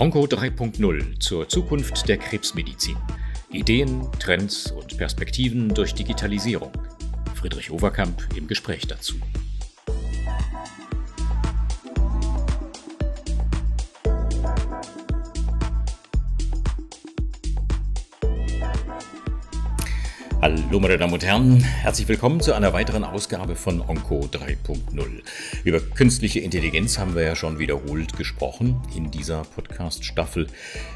Onco 3.0 zur Zukunft der Krebsmedizin. Ideen, Trends und Perspektiven durch Digitalisierung. Friedrich Overkamp im Gespräch dazu. Hallo meine Damen und Herren, herzlich willkommen zu einer weiteren Ausgabe von Onco 3.0. Über künstliche Intelligenz haben wir ja schon wiederholt gesprochen in dieser Podcast-Staffel.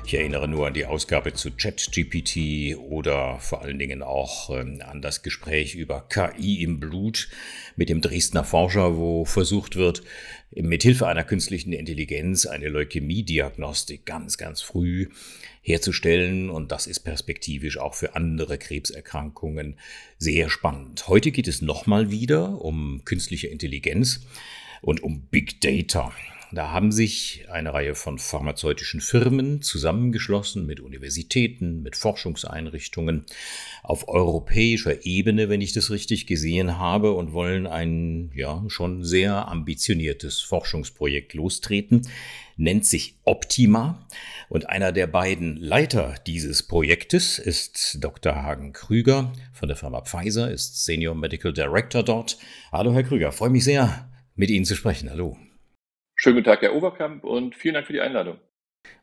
Ich erinnere nur an die Ausgabe zu ChatGPT oder vor allen Dingen auch ähm, an das Gespräch über KI im Blut mit dem Dresdner Forscher, wo versucht wird, mithilfe einer künstlichen Intelligenz eine Leukämie-Diagnostik ganz, ganz früh herzustellen. Und das ist perspektivisch auch für andere Krebserkrankungen sehr spannend. Heute geht es nochmal wieder um künstliche Intelligenz und um Big Data. Da haben sich eine Reihe von pharmazeutischen Firmen zusammengeschlossen mit Universitäten, mit Forschungseinrichtungen auf europäischer Ebene, wenn ich das richtig gesehen habe, und wollen ein ja schon sehr ambitioniertes Forschungsprojekt lostreten, nennt sich Optima. Und einer der beiden Leiter dieses Projektes ist Dr. Hagen Krüger von der Firma Pfizer, ist Senior Medical Director dort. Hallo, Herr Krüger, freue mich sehr, mit Ihnen zu sprechen. Hallo. Schönen guten Tag, Herr Overkamp, und vielen Dank für die Einladung.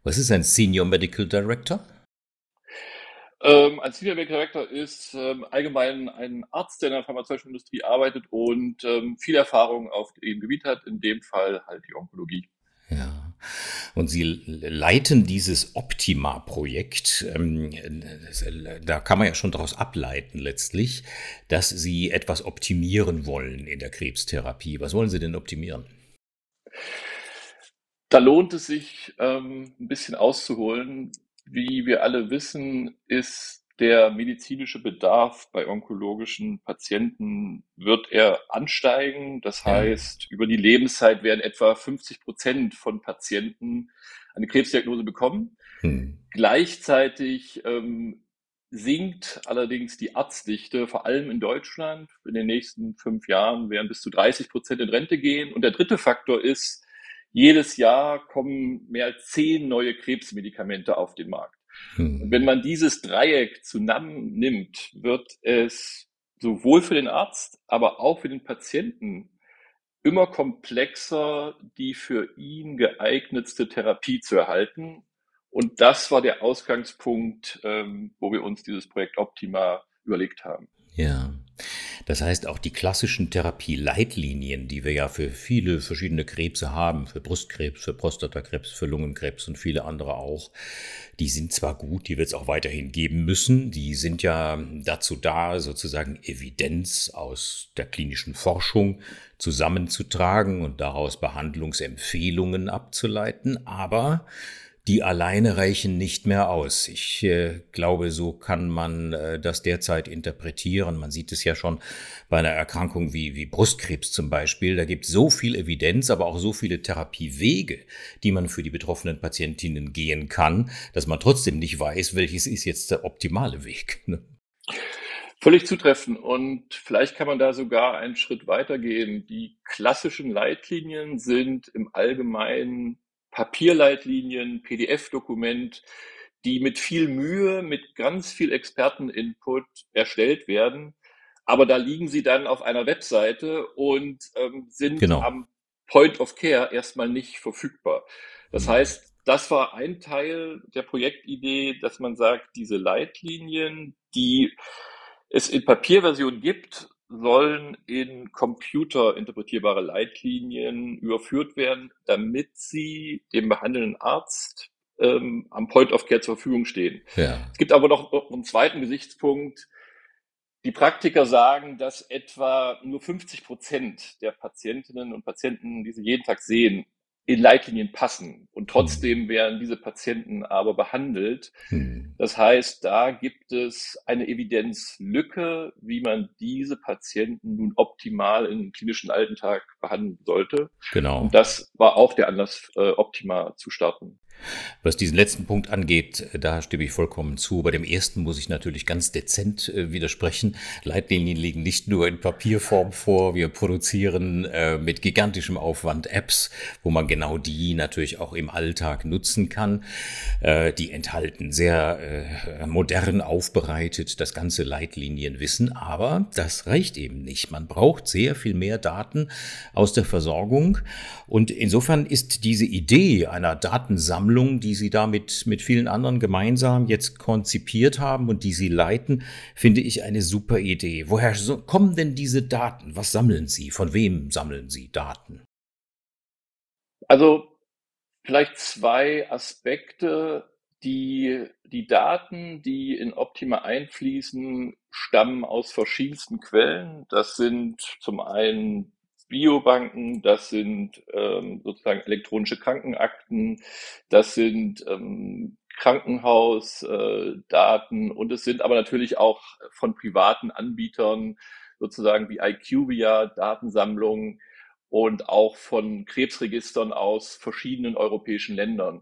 Was ist ein Senior Medical Director? Ähm, ein Senior Medical Director ist ähm, allgemein ein Arzt, der in der pharmazeutischen Industrie arbeitet und ähm, viel Erfahrung auf dem Gebiet hat, in dem Fall halt die Onkologie. Ja. Und Sie leiten dieses Optima-Projekt. Ähm, da kann man ja schon daraus ableiten letztlich, dass Sie etwas optimieren wollen in der Krebstherapie. Was wollen Sie denn optimieren? Da lohnt es sich, ähm, ein bisschen auszuholen. Wie wir alle wissen, ist der medizinische Bedarf bei onkologischen Patienten wird er ansteigen. Das heißt, über die Lebenszeit werden etwa 50 Prozent von Patienten eine Krebsdiagnose bekommen. Hm. Gleichzeitig ähm, sinkt allerdings die Arztdichte, vor allem in Deutschland. In den nächsten fünf Jahren werden bis zu 30 Prozent in Rente gehen. Und der dritte Faktor ist, jedes Jahr kommen mehr als zehn neue Krebsmedikamente auf den Markt. Hm. Wenn man dieses Dreieck zusammennimmt, wird es sowohl für den Arzt, aber auch für den Patienten immer komplexer, die für ihn geeignetste Therapie zu erhalten. Und das war der Ausgangspunkt, ähm, wo wir uns dieses Projekt Optima überlegt haben. Ja. Das heißt, auch die klassischen Therapieleitlinien, die wir ja für viele verschiedene Krebse haben, für Brustkrebs, für Prostatakrebs, für Lungenkrebs und viele andere auch, die sind zwar gut, die wird es auch weiterhin geben müssen. Die sind ja dazu da, sozusagen Evidenz aus der klinischen Forschung zusammenzutragen und daraus Behandlungsempfehlungen abzuleiten. Aber die alleine reichen nicht mehr aus. Ich äh, glaube, so kann man äh, das derzeit interpretieren. Man sieht es ja schon bei einer Erkrankung wie, wie Brustkrebs zum Beispiel. Da gibt es so viel Evidenz, aber auch so viele Therapiewege, die man für die betroffenen Patientinnen gehen kann, dass man trotzdem nicht weiß, welches ist jetzt der optimale Weg. Ne? Völlig zutreffend. Und vielleicht kann man da sogar einen Schritt weitergehen. Die klassischen Leitlinien sind im Allgemeinen Papierleitlinien, PDF-Dokument, die mit viel Mühe, mit ganz viel Experteninput erstellt werden. Aber da liegen sie dann auf einer Webseite und ähm, sind genau. am Point of Care erstmal nicht verfügbar. Das mhm. heißt, das war ein Teil der Projektidee, dass man sagt, diese Leitlinien, die es in Papierversion gibt, sollen in computerinterpretierbare Leitlinien überführt werden, damit sie dem behandelnden Arzt ähm, am Point of Care zur Verfügung stehen. Ja. Es gibt aber noch einen zweiten Gesichtspunkt. Die Praktiker sagen, dass etwa nur 50 Prozent der Patientinnen und Patienten, die sie jeden Tag sehen, in Leitlinien passen. Und trotzdem hm. werden diese Patienten aber behandelt. Hm. Das heißt, da gibt es eine Evidenzlücke, wie man diese Patienten nun optimal im klinischen Alltag behandeln sollte. Genau. Und das war auch der Anlass, äh, Optima zu starten. Was diesen letzten Punkt angeht, da stimme ich vollkommen zu. Bei dem ersten muss ich natürlich ganz dezent äh, widersprechen. Leitlinien liegen nicht nur in Papierform vor. Wir produzieren äh, mit gigantischem Aufwand Apps, wo man genau die natürlich auch im Alltag nutzen kann. Äh, die enthalten sehr äh, modern aufbereitet das ganze Leitlinienwissen. Aber das reicht eben nicht. Man braucht sehr viel mehr Daten aus der Versorgung. Und insofern ist diese Idee einer Datensammlung Sammlung, die Sie da mit, mit vielen anderen gemeinsam jetzt konzipiert haben und die Sie leiten, finde ich eine super Idee. Woher kommen denn diese Daten? Was sammeln Sie? Von wem sammeln Sie Daten? Also vielleicht zwei Aspekte. Die, die Daten, die in Optima einfließen, stammen aus verschiedensten Quellen. Das sind zum einen Biobanken, das sind ähm, sozusagen elektronische Krankenakten, das sind ähm, Krankenhausdaten äh, und es sind aber natürlich auch von privaten Anbietern sozusagen wie IQVIA Datensammlungen und auch von Krebsregistern aus verschiedenen europäischen Ländern.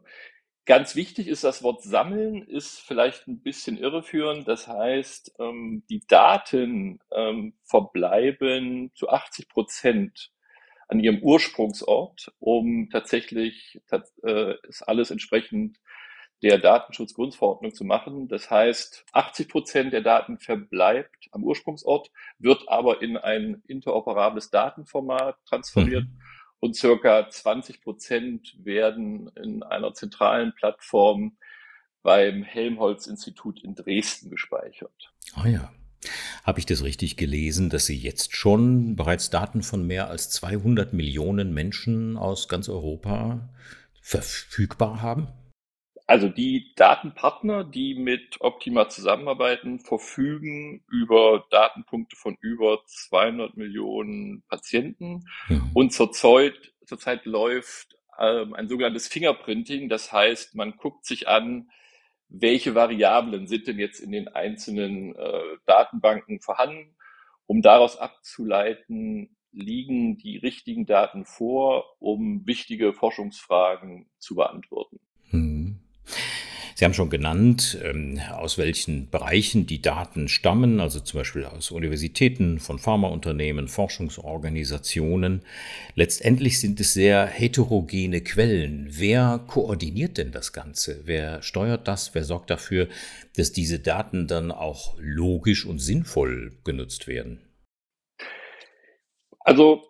Ganz wichtig ist das Wort sammeln, ist vielleicht ein bisschen irreführend. Das heißt, ähm, die Daten ähm, verbleiben zu 80 Prozent an ihrem Ursprungsort, um tatsächlich äh, ist alles entsprechend der Datenschutzgrundverordnung zu machen. Das heißt, 80 Prozent der Daten verbleibt am Ursprungsort, wird aber in ein interoperables Datenformat transformiert. Mhm und circa 20 Prozent werden in einer zentralen Plattform beim Helmholtz-Institut in Dresden gespeichert. Ah ja. Habe ich das richtig gelesen, dass Sie jetzt schon bereits Daten von mehr als 200 Millionen Menschen aus ganz Europa verfügbar haben? Also die Datenpartner, die mit Optima zusammenarbeiten, verfügen über Datenpunkte von über 200 Millionen Patienten. Mhm. Und zurzeit, zurzeit läuft ähm, ein sogenanntes Fingerprinting. Das heißt, man guckt sich an, welche Variablen sind denn jetzt in den einzelnen äh, Datenbanken vorhanden, um daraus abzuleiten, liegen die richtigen Daten vor, um wichtige Forschungsfragen zu beantworten. Sie haben schon genannt, ähm, aus welchen Bereichen die Daten stammen, also zum Beispiel aus Universitäten, von Pharmaunternehmen, Forschungsorganisationen. Letztendlich sind es sehr heterogene Quellen. Wer koordiniert denn das Ganze? Wer steuert das? Wer sorgt dafür, dass diese Daten dann auch logisch und sinnvoll genutzt werden? Also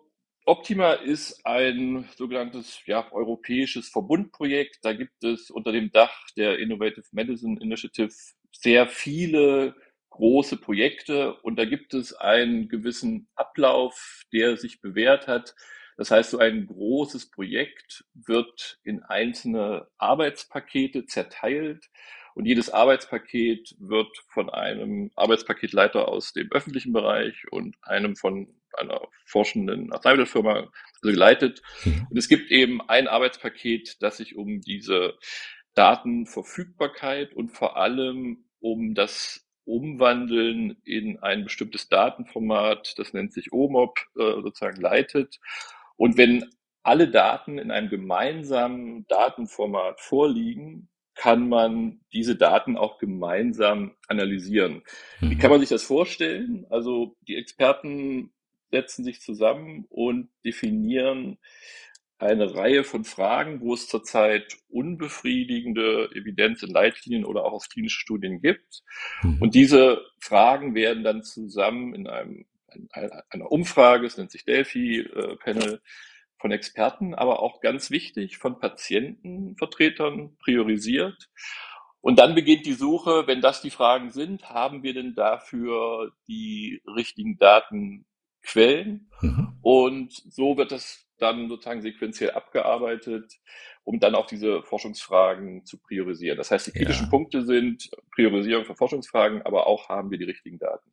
Optima ist ein sogenanntes ja, europäisches Verbundprojekt. Da gibt es unter dem Dach der Innovative Medicine Initiative sehr viele große Projekte und da gibt es einen gewissen Ablauf, der sich bewährt hat. Das heißt, so ein großes Projekt wird in einzelne Arbeitspakete zerteilt und jedes Arbeitspaket wird von einem Arbeitspaketleiter aus dem öffentlichen Bereich und einem von einer forschenden Arzneimittelfirma also geleitet. Mhm. Und es gibt eben ein Arbeitspaket, das sich um diese Datenverfügbarkeit und vor allem um das Umwandeln in ein bestimmtes Datenformat, das nennt sich OMOP, äh, sozusagen leitet. Und wenn alle Daten in einem gemeinsamen Datenformat vorliegen, kann man diese Daten auch gemeinsam analysieren. Wie mhm. kann man sich das vorstellen? Also die Experten setzen sich zusammen und definieren eine Reihe von Fragen, wo es zurzeit unbefriedigende Evidenz in Leitlinien oder auch aus klinischen Studien gibt. Mhm. Und diese Fragen werden dann zusammen in einem, einer Umfrage, es nennt sich Delphi-Panel, von Experten, aber auch ganz wichtig von Patientenvertretern priorisiert. Und dann beginnt die Suche, wenn das die Fragen sind, haben wir denn dafür die richtigen Datenquellen? Mhm. Und so wird das dann sozusagen sequenziell abgearbeitet, um dann auch diese Forschungsfragen zu priorisieren. Das heißt, die kritischen ja. Punkte sind Priorisierung von Forschungsfragen, aber auch haben wir die richtigen Daten.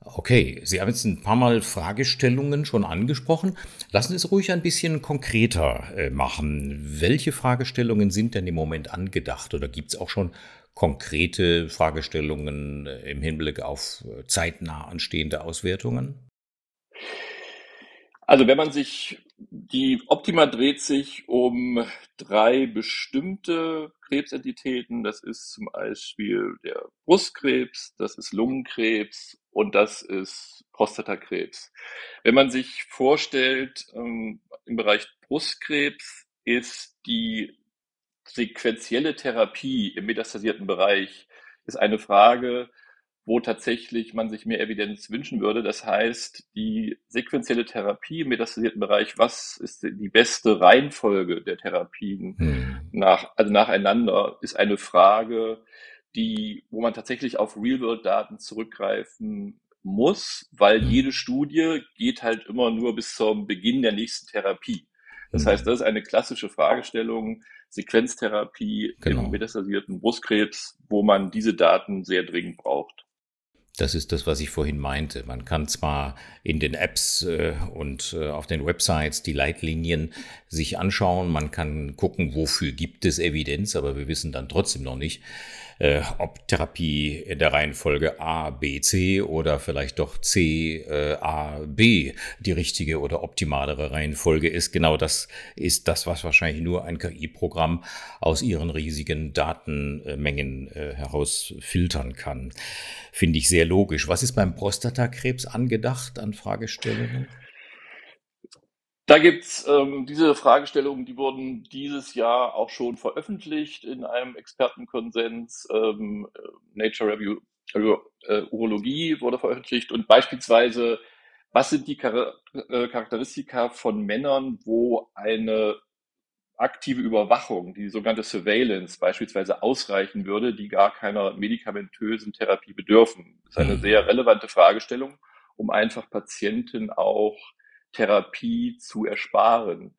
Okay, Sie haben jetzt ein paar Mal Fragestellungen schon angesprochen. Lassen Sie es ruhig ein bisschen konkreter äh, machen. Welche Fragestellungen sind denn im Moment angedacht oder gibt es auch schon konkrete Fragestellungen äh, im Hinblick auf äh, zeitnah anstehende Auswertungen? Also wenn man sich Die Optima dreht sich um drei bestimmte Krebsentitäten. Das ist zum Beispiel der Brustkrebs, das ist Lungenkrebs und das ist Prostatakrebs. Wenn man sich vorstellt, ähm, im Bereich Brustkrebs ist die sequentielle Therapie im metastasierten Bereich ist eine Frage, wo tatsächlich man sich mehr Evidenz wünschen würde. Das heißt, die sequentielle Therapie im metastasierten Bereich, was ist die beste Reihenfolge der Therapien hm. nach, also nacheinander, ist eine Frage, die, wo man tatsächlich auf Real-World-Daten zurückgreifen muss, weil hm. jede Studie geht halt immer nur bis zum Beginn der nächsten Therapie. Das hm. heißt, das ist eine klassische Fragestellung, Sequenztherapie genau. im metastasierten Brustkrebs, wo man diese Daten sehr dringend braucht. Das ist das, was ich vorhin meinte. Man kann zwar in den Apps äh, und äh, auf den Websites die Leitlinien sich anschauen, man kann gucken, wofür gibt es Evidenz, aber wir wissen dann trotzdem noch nicht, äh, ob Therapie in der Reihenfolge A, B, C oder vielleicht doch C, äh, A, B die richtige oder optimalere Reihenfolge ist. Genau das ist das, was wahrscheinlich nur ein KI-Programm aus ihren riesigen Datenmengen äh, herausfiltern kann. Finde ich sehr logisch. Was ist beim Prostatakrebs angedacht an Fragestellungen? Da gibt's ähm, diese Fragestellungen, die wurden dieses Jahr auch schon veröffentlicht in einem Expertenkonsens. Ähm, Nature Review äh, Urologie wurde veröffentlicht und beispielsweise, was sind die Char äh, Charakteristika von Männern, wo eine aktive Überwachung, die sogenannte Surveillance beispielsweise ausreichen würde, die gar keiner medikamentösen Therapie bedürfen. Das ist eine mhm. sehr relevante Fragestellung, um einfach Patienten auch Therapie zu ersparen.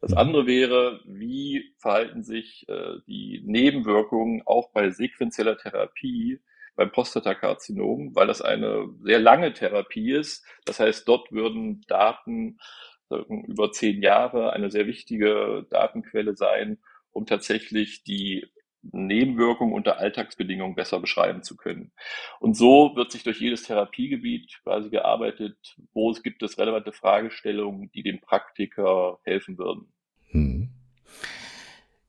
Das mhm. andere wäre, wie verhalten sich äh, die Nebenwirkungen auch bei sequenzieller Therapie beim Prostatakarzinom, weil das eine sehr lange Therapie ist. Das heißt, dort würden Daten über zehn Jahre eine sehr wichtige Datenquelle sein, um tatsächlich die Nebenwirkungen unter Alltagsbedingungen besser beschreiben zu können. Und so wird sich durch jedes Therapiegebiet quasi gearbeitet, wo es gibt es relevante Fragestellungen, die dem Praktiker helfen würden. Hm.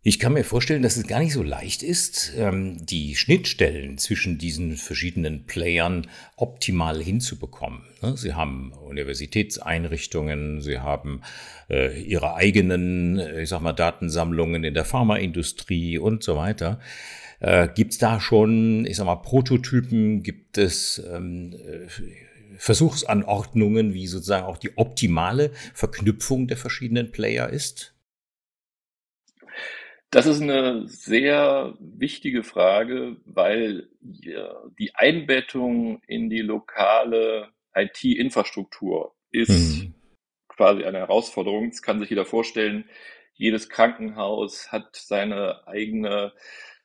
Ich kann mir vorstellen, dass es gar nicht so leicht ist, ähm, die Schnittstellen zwischen diesen verschiedenen Playern optimal hinzubekommen. Ne? Sie haben Universitätseinrichtungen, sie haben äh, ihre eigenen, ich sag mal, Datensammlungen in der Pharmaindustrie und so weiter. Äh, gibt es da schon, ich sag mal, Prototypen? Gibt es ähm, äh, Versuchsanordnungen, wie sozusagen auch die optimale Verknüpfung der verschiedenen Player ist? Das ist eine sehr wichtige Frage, weil die Einbettung in die lokale IT-Infrastruktur ist mhm. quasi eine Herausforderung. Das kann sich jeder vorstellen. Jedes Krankenhaus hat seine eigene,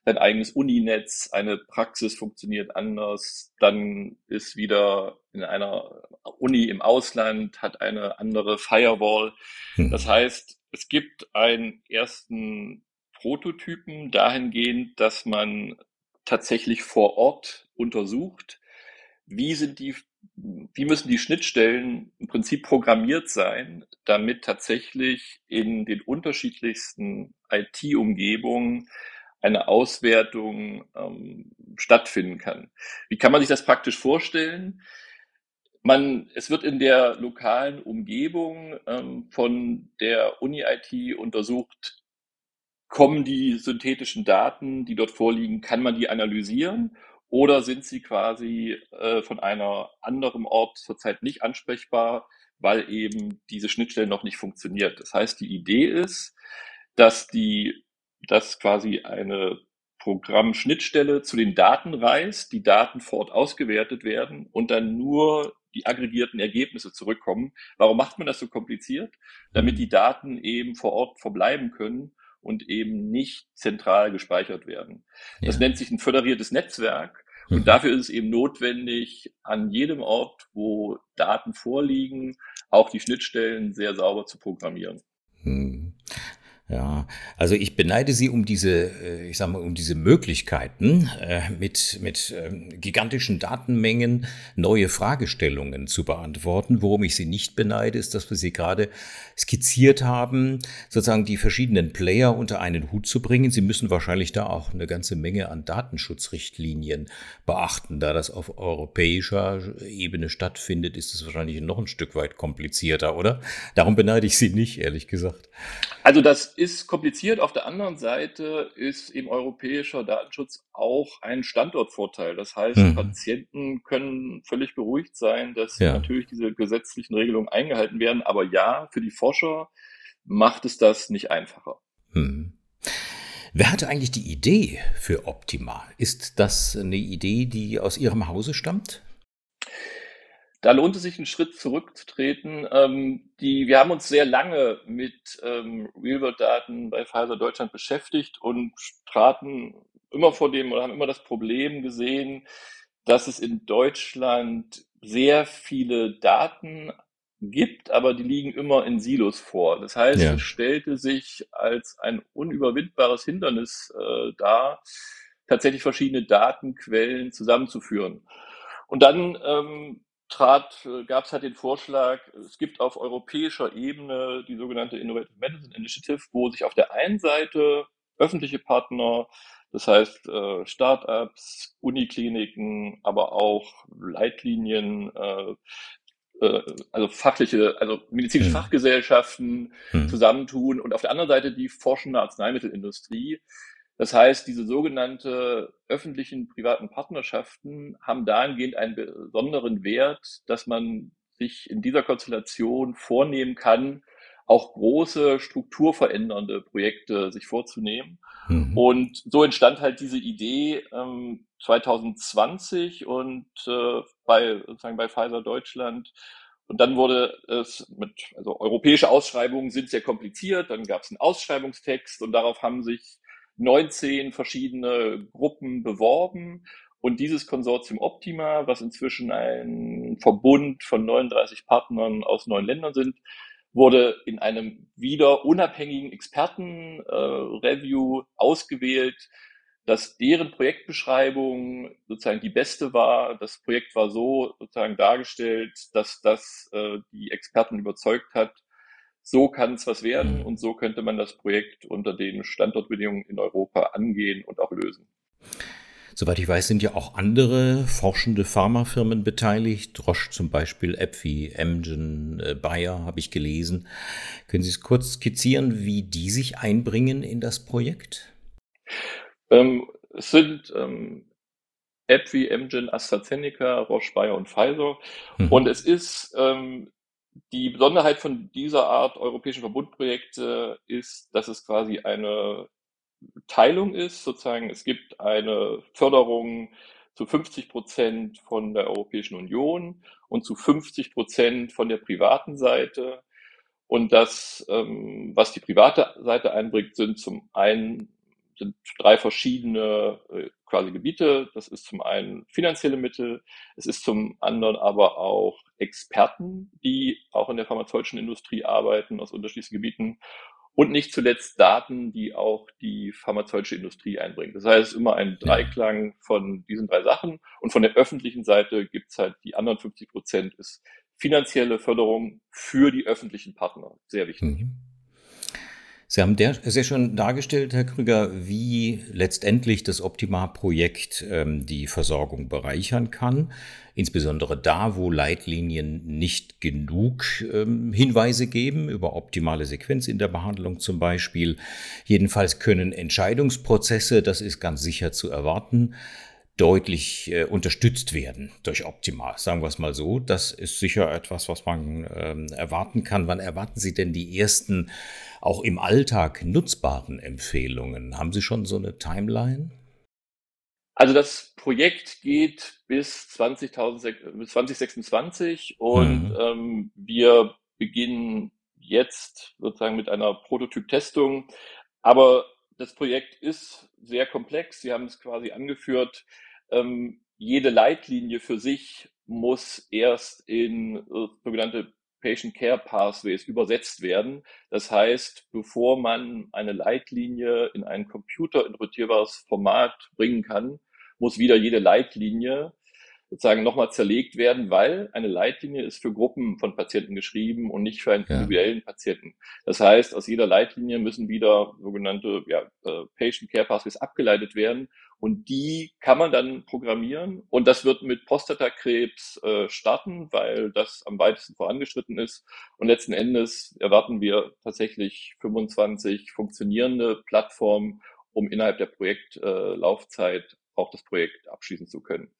sein eigenes Uninetz. Eine Praxis funktioniert anders. Dann ist wieder in einer Uni im Ausland, hat eine andere Firewall. Mhm. Das heißt, es gibt einen ersten Prototypen dahingehend, dass man tatsächlich vor Ort untersucht, wie sind die, wie müssen die Schnittstellen im Prinzip programmiert sein, damit tatsächlich in den unterschiedlichsten IT-Umgebungen eine Auswertung ähm, stattfinden kann. Wie kann man sich das praktisch vorstellen? Man, es wird in der lokalen Umgebung ähm, von der Uni-IT untersucht, kommen die synthetischen Daten, die dort vorliegen, kann man die analysieren oder sind sie quasi äh, von einer anderen Ort zurzeit nicht ansprechbar, weil eben diese Schnittstelle noch nicht funktioniert. Das heißt, die Idee ist, dass die, dass quasi eine Programmschnittstelle zu den Daten reist, die Daten vor Ort ausgewertet werden und dann nur die aggregierten Ergebnisse zurückkommen. Warum macht man das so kompliziert? Damit die Daten eben vor Ort verbleiben können und eben nicht zentral gespeichert werden. Das ja. nennt sich ein föderiertes Netzwerk. Und mhm. dafür ist es eben notwendig, an jedem Ort, wo Daten vorliegen, auch die Schnittstellen sehr sauber zu programmieren. Hm. Ja, also ich beneide Sie um diese, äh, ich sag mal, um diese Möglichkeiten, äh, mit, mit ähm, gigantischen Datenmengen neue Fragestellungen zu beantworten. Worum ich Sie nicht beneide, ist, dass wir Sie gerade skizziert haben, sozusagen die verschiedenen Player unter einen Hut zu bringen. Sie müssen wahrscheinlich da auch eine ganze Menge an Datenschutzrichtlinien beachten. Da das auf europäischer Ebene stattfindet, ist es wahrscheinlich noch ein Stück weit komplizierter, oder? Darum beneide ich Sie nicht, ehrlich gesagt. Also das ist kompliziert. Auf der anderen Seite ist eben europäischer Datenschutz auch ein Standortvorteil. Das heißt, mhm. Patienten können völlig beruhigt sein, dass ja. natürlich diese gesetzlichen Regelungen eingehalten werden. Aber ja, für die Forscher macht es das nicht einfacher. Mhm. Wer hatte eigentlich die Idee für Optima? Ist das eine Idee, die aus Ihrem Hause stammt? Da lohnt es sich, einen Schritt zurückzutreten. Ähm, die, wir haben uns sehr lange mit ähm, Real-World-Daten bei Pfizer Deutschland beschäftigt und traten immer vor dem oder haben immer das Problem gesehen, dass es in Deutschland sehr viele Daten gibt, aber die liegen immer in Silos vor. Das heißt, ja. es stellte sich als ein unüberwindbares Hindernis äh, dar, tatsächlich verschiedene Datenquellen zusammenzuführen. Und dann ähm, trat, äh, gab es halt den Vorschlag, es gibt auf europäischer Ebene die sogenannte Innovative Medicine Initiative, wo sich auf der einen Seite öffentliche Partner, das heißt äh, Startups, Unikliniken, aber auch Leitlinien, äh, äh, also fachliche, also medizinische mhm. Fachgesellschaften mhm. zusammentun und auf der anderen Seite die forschende Arzneimittelindustrie, das heißt, diese sogenannte öffentlichen privaten Partnerschaften haben dahingehend einen besonderen Wert, dass man sich in dieser Konstellation vornehmen kann, auch große strukturverändernde Projekte sich vorzunehmen. Mhm. Und so entstand halt diese Idee ähm, 2020 und äh, bei sozusagen bei Pfizer Deutschland. Und dann wurde es mit, also europäische Ausschreibungen sind sehr kompliziert. Dann gab es einen Ausschreibungstext und darauf haben sich 19 verschiedene Gruppen beworben. Und dieses Konsortium Optima, was inzwischen ein Verbund von 39 Partnern aus neun Ländern sind, wurde in einem wieder unabhängigen Expertenreview äh, ausgewählt, dass deren Projektbeschreibung sozusagen die beste war. Das Projekt war so sozusagen dargestellt, dass das äh, die Experten überzeugt hat, so kann es was werden mhm. und so könnte man das Projekt unter den Standortbedingungen in Europa angehen und auch lösen. Soweit ich weiß, sind ja auch andere forschende Pharmafirmen beteiligt. Roche zum Beispiel, Epfi, Amgen, äh, Bayer habe ich gelesen. Können Sie es kurz skizzieren, wie die sich einbringen in das Projekt? Ähm, es sind ähm, Epfi, Amgen, AstraZeneca, Roche, Bayer und Pfizer. Mhm. Und es ist ähm, die Besonderheit von dieser Art europäischen Verbundprojekte ist, dass es quasi eine Teilung ist. Sozusagen, es gibt eine Förderung zu 50 Prozent von der Europäischen Union und zu 50 Prozent von der privaten Seite. Und das, ähm, was die private Seite einbringt, sind zum einen sind drei verschiedene äh, quasi Gebiete. Das ist zum einen finanzielle Mittel, es ist zum anderen aber auch Experten, die auch in der pharmazeutischen Industrie arbeiten aus unterschiedlichen Gebieten und nicht zuletzt Daten, die auch die pharmazeutische Industrie einbringt. Das heißt, immer ein Dreiklang von diesen drei Sachen. Und von der öffentlichen Seite gibt's halt die anderen 50 Prozent ist finanzielle Förderung für die öffentlichen Partner. Sehr wichtig. Mhm. Sie haben der, sehr schön dargestellt, Herr Krüger, wie letztendlich das Optima-Projekt ähm, die Versorgung bereichern kann. Insbesondere da, wo Leitlinien nicht genug ähm, Hinweise geben, über optimale Sequenz in der Behandlung zum Beispiel. Jedenfalls können Entscheidungsprozesse, das ist ganz sicher zu erwarten, deutlich äh, unterstützt werden durch Optima. Sagen wir es mal so. Das ist sicher etwas, was man ähm, erwarten kann. Wann erwarten Sie denn die ersten, auch im Alltag nutzbaren Empfehlungen? Haben Sie schon so eine Timeline? Also das Projekt geht bis, 20 bis 2026 und mhm. ähm, wir beginnen jetzt sozusagen mit einer Prototyp-Testung. Aber das Projekt ist sehr komplex. Sie haben es quasi angeführt ähm, jede Leitlinie für sich muss erst in äh, sogenannte Patient Care Pathways übersetzt werden. Das heißt, bevor man eine Leitlinie in ein computerinterpretierbares Format bringen kann, muss wieder jede Leitlinie sozusagen nochmal zerlegt werden, weil eine Leitlinie ist für Gruppen von Patienten geschrieben und nicht für einen individuellen ja. Patienten. Das heißt, aus jeder Leitlinie müssen wieder sogenannte ja, äh, Patient Care Pathways abgeleitet werden und die kann man dann programmieren und das wird mit Prostatakrebs äh, starten, weil das am weitesten vorangeschritten ist und letzten Endes erwarten wir tatsächlich 25 funktionierende Plattformen, um innerhalb der Projektlaufzeit äh, auch das Projekt abschließen zu können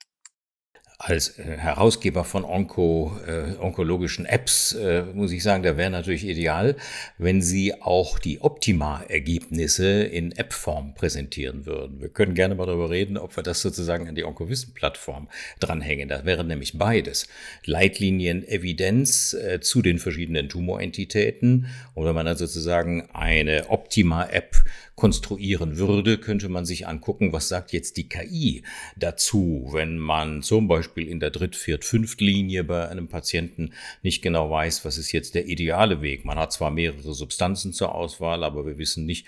als äh, Herausgeber von Onko, äh, onkologischen Apps äh, muss ich sagen, da wäre natürlich ideal, wenn Sie auch die Optima-Ergebnisse in App-Form präsentieren würden. Wir können gerne mal darüber reden, ob wir das sozusagen an die Onkowissen-Plattform dranhängen. Das wäre nämlich beides. Leitlinien, Evidenz äh, zu den verschiedenen Tumorentitäten. Und wenn man dann sozusagen eine Optima-App konstruieren würde, könnte man sich angucken, was sagt jetzt die KI dazu, wenn man zum Beispiel in der Dritt-, Viert-, Fünft-Linie bei einem Patienten nicht genau weiß, was ist jetzt der ideale Weg. Man hat zwar mehrere Substanzen zur Auswahl, aber wir wissen nicht,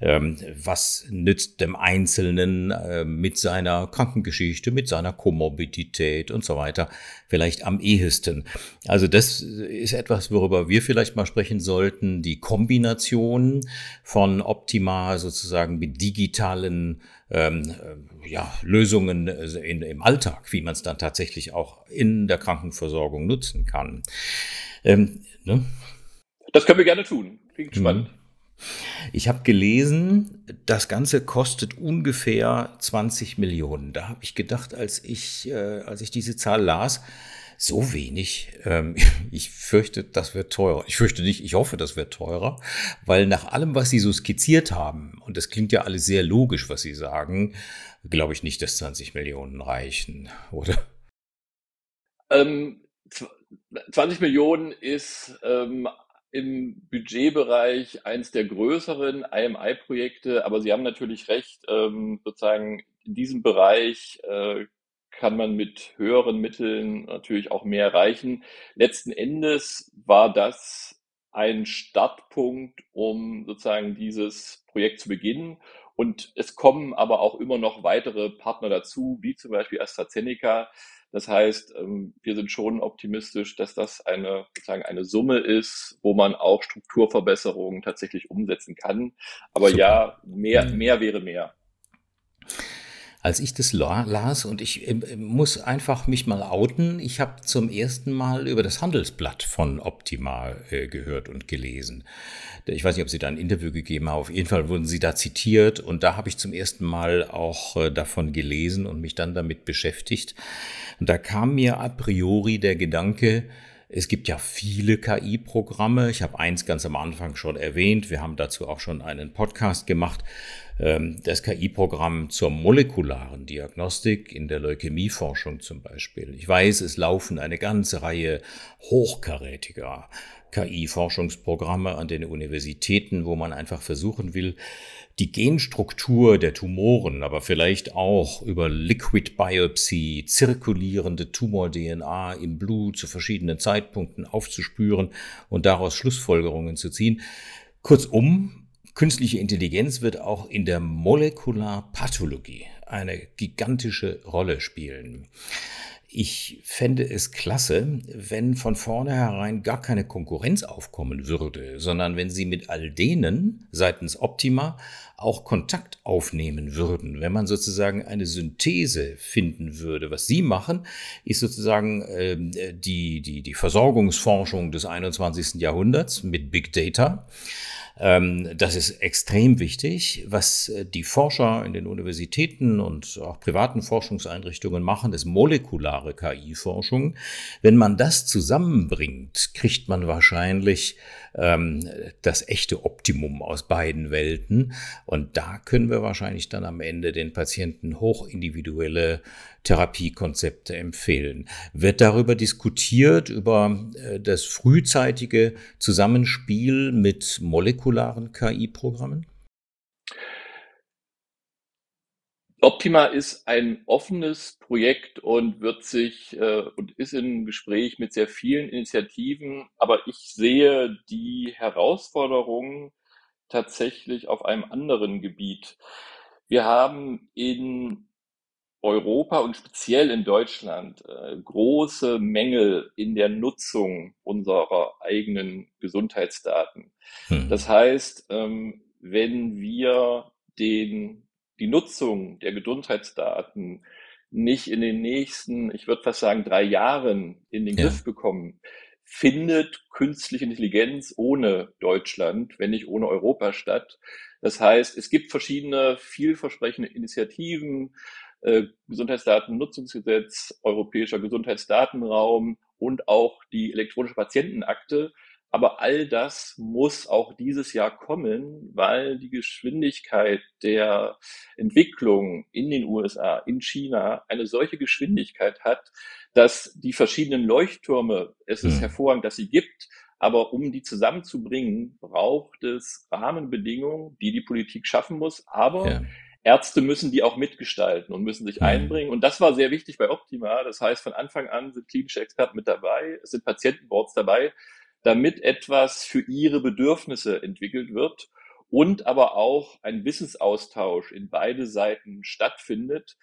ähm, was nützt dem Einzelnen äh, mit seiner Krankengeschichte, mit seiner Komorbidität und so weiter vielleicht am ehesten. Also das ist etwas, worüber wir vielleicht mal sprechen sollten, die Kombination von optimal sozusagen mit digitalen ähm, äh, ja, Lösungen äh, in, im Alltag, wie man es dann tatsächlich auch in der Krankenversorgung nutzen kann. Ähm, ne? Das können wir gerne tun. Klingt spannend. Mhm. Ich habe gelesen, das Ganze kostet ungefähr 20 Millionen. Da habe ich gedacht, als ich, äh, als ich diese Zahl las, so wenig. Ähm, ich fürchte, das wird teurer. Ich fürchte nicht, ich hoffe, das wird teurer, weil nach allem, was Sie so skizziert haben, und das klingt ja alles sehr logisch, was Sie sagen, glaube ich nicht, dass 20 Millionen reichen, oder? Ähm, 20 Millionen ist ähm, im Budgetbereich eins der größeren IMI-Projekte, aber Sie haben natürlich recht, ähm, sozusagen in diesem Bereich äh, kann man mit höheren Mitteln natürlich auch mehr erreichen. Letzten Endes war das ein Startpunkt, um sozusagen dieses Projekt zu beginnen. Und es kommen aber auch immer noch weitere Partner dazu, wie zum Beispiel AstraZeneca, das heißt, ähm, wir sind schon optimistisch, dass das eine, sozusagen eine Summe ist, wo man auch Strukturverbesserungen tatsächlich umsetzen kann. Aber Super. ja, mehr, mhm. mehr wäre mehr als ich das las und ich äh, muss einfach mich mal outen, ich habe zum ersten Mal über das Handelsblatt von Optima äh, gehört und gelesen. Ich weiß nicht, ob Sie da ein Interview gegeben haben, auf jeden Fall wurden Sie da zitiert und da habe ich zum ersten Mal auch äh, davon gelesen und mich dann damit beschäftigt. Und da kam mir a priori der Gedanke, es gibt ja viele KI-Programme. Ich habe eins ganz am Anfang schon erwähnt. Wir haben dazu auch schon einen Podcast gemacht. Ähm, das KI-Programm zur molekularen Diagnostik in der Leukämieforschung zum Beispiel. Ich weiß, es laufen eine ganze Reihe hochkarätiger KI-Forschungsprogramme an den Universitäten, wo man einfach versuchen will, die Genstruktur der Tumoren, aber vielleicht auch über Liquid Biopsy zirkulierende Tumor-DNA im Blut zu verschiedenen Zeitpunkten aufzuspüren und daraus Schlussfolgerungen zu ziehen. Kurzum, künstliche Intelligenz wird auch in der Molekularpathologie eine gigantische Rolle spielen. Ich fände es klasse, wenn von vornherein gar keine Konkurrenz aufkommen würde, sondern wenn Sie mit all denen seitens Optima auch Kontakt aufnehmen würden. Wenn man sozusagen eine Synthese finden würde. Was Sie machen, ist sozusagen äh, die, die, die Versorgungsforschung des 21. Jahrhunderts mit Big Data. Ähm, das ist extrem wichtig. Was äh, die Forscher in den Universitäten und auch privaten Forschungseinrichtungen machen, ist molekulare KI-Forschung. Wenn man das zusammenbringt, kriegt man wahrscheinlich ähm, das echte Optimum aus beiden Welten. Und da können wir wahrscheinlich dann am Ende den Patienten hochindividuelle Therapiekonzepte empfehlen. Wird darüber diskutiert, über äh, das frühzeitige Zusammenspiel mit molekularen KI-Programmen? Optima ist ein offenes Projekt und wird sich äh, und ist im Gespräch mit sehr vielen Initiativen, aber ich sehe die Herausforderungen tatsächlich auf einem anderen Gebiet. Wir haben in Europa und speziell in Deutschland äh, große Mängel in der Nutzung unserer eigenen Gesundheitsdaten. Hm. Das heißt, ähm, wenn wir den die Nutzung der Gesundheitsdaten nicht in den nächsten, ich würde fast sagen, drei Jahren in den ja. Griff bekommen, findet künstliche Intelligenz ohne Deutschland, wenn nicht ohne Europa statt. Das heißt, es gibt verschiedene vielversprechende Initiativen, äh, Gesundheitsdatennutzungsgesetz, Europäischer Gesundheitsdatenraum und auch die elektronische Patientenakte. Aber all das muss auch dieses Jahr kommen, weil die Geschwindigkeit der Entwicklung in den USA, in China eine solche Geschwindigkeit hat, dass die verschiedenen Leuchttürme, es ist mhm. hervorragend, dass sie gibt, aber um die zusammenzubringen, braucht es Rahmenbedingungen, die die Politik schaffen muss. Aber ja. Ärzte müssen die auch mitgestalten und müssen sich mhm. einbringen. Und das war sehr wichtig bei Optima. Das heißt, von Anfang an sind klinische Experten mit dabei, es sind Patientenboards dabei, damit etwas für ihre Bedürfnisse entwickelt wird und aber auch ein Wissensaustausch in beide Seiten stattfindet.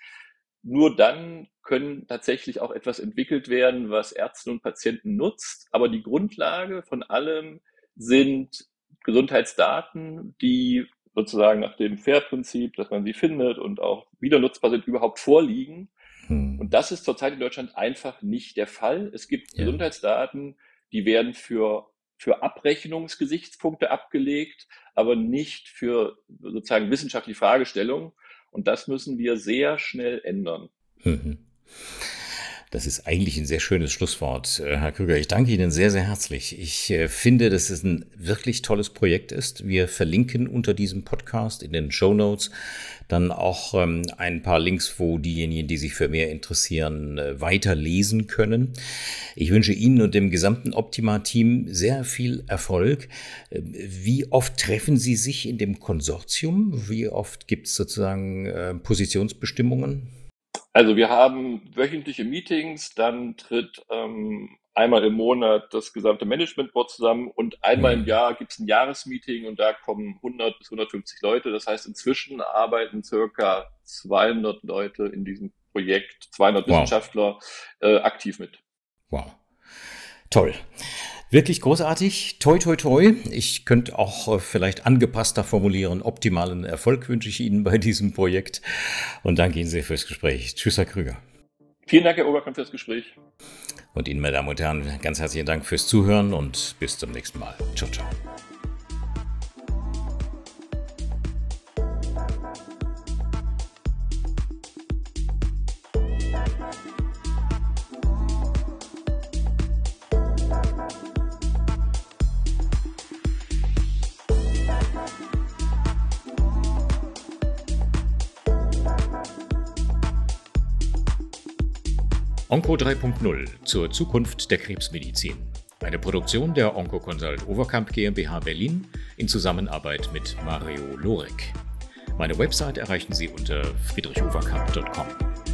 Nur dann können tatsächlich auch etwas entwickelt werden, was Ärzte und Patienten nutzt. Aber die Grundlage von allem sind Gesundheitsdaten, die sozusagen nach dem FAIR-Prinzip, dass man sie findet und auch wieder nutzbar sind, überhaupt vorliegen. Hm. Und das ist zurzeit in Deutschland einfach nicht der Fall. Es gibt ja. Gesundheitsdaten, die werden für, für Abrechnungsgesichtspunkte abgelegt, aber nicht für sozusagen wissenschaftliche Fragestellungen. Und das müssen wir sehr schnell ändern. Mhm. Das ist eigentlich ein sehr schönes Schlusswort, äh, Herr Krüger. Ich danke Ihnen sehr, sehr herzlich. Ich äh, finde, dass es ein wirklich tolles Projekt ist. Wir verlinken unter diesem Podcast in den Show Notes dann auch ähm, ein paar Links, wo diejenigen, die sich für mehr interessieren, äh, weiterlesen können. Ich wünsche Ihnen und dem gesamten Optima-Team sehr viel Erfolg. Wie oft treffen Sie sich in dem Konsortium? Wie oft gibt es sozusagen Positionsbestimmungen? Also wir haben wöchentliche Meetings, dann tritt ähm, einmal im Monat das gesamte Management Board zusammen und einmal im mhm. Jahr gibt es ein Jahresmeeting und da kommen 100 bis 150 Leute. Das heißt, inzwischen arbeiten circa 200 Leute in diesem Projekt, 200 wow. Wissenschaftler äh, aktiv mit. Wow. Toll. Wirklich großartig. Toi, toi, toi. Ich könnte auch äh, vielleicht angepasster formulieren. Optimalen Erfolg wünsche ich Ihnen bei diesem Projekt. Und danke Ihnen sehr fürs Gespräch. Tschüss, Herr Krüger. Vielen Dank, Herr Oberkamp, fürs Gespräch. Und Ihnen, meine Damen und Herren, ganz herzlichen Dank fürs Zuhören und bis zum nächsten Mal. Ciao, ciao. Onco 3.0 zur Zukunft der Krebsmedizin. Eine Produktion der Oncoconsult Overkamp GmbH Berlin in Zusammenarbeit mit Mario Lorek. Meine Website erreichen Sie unter friedrichoverkamp.com.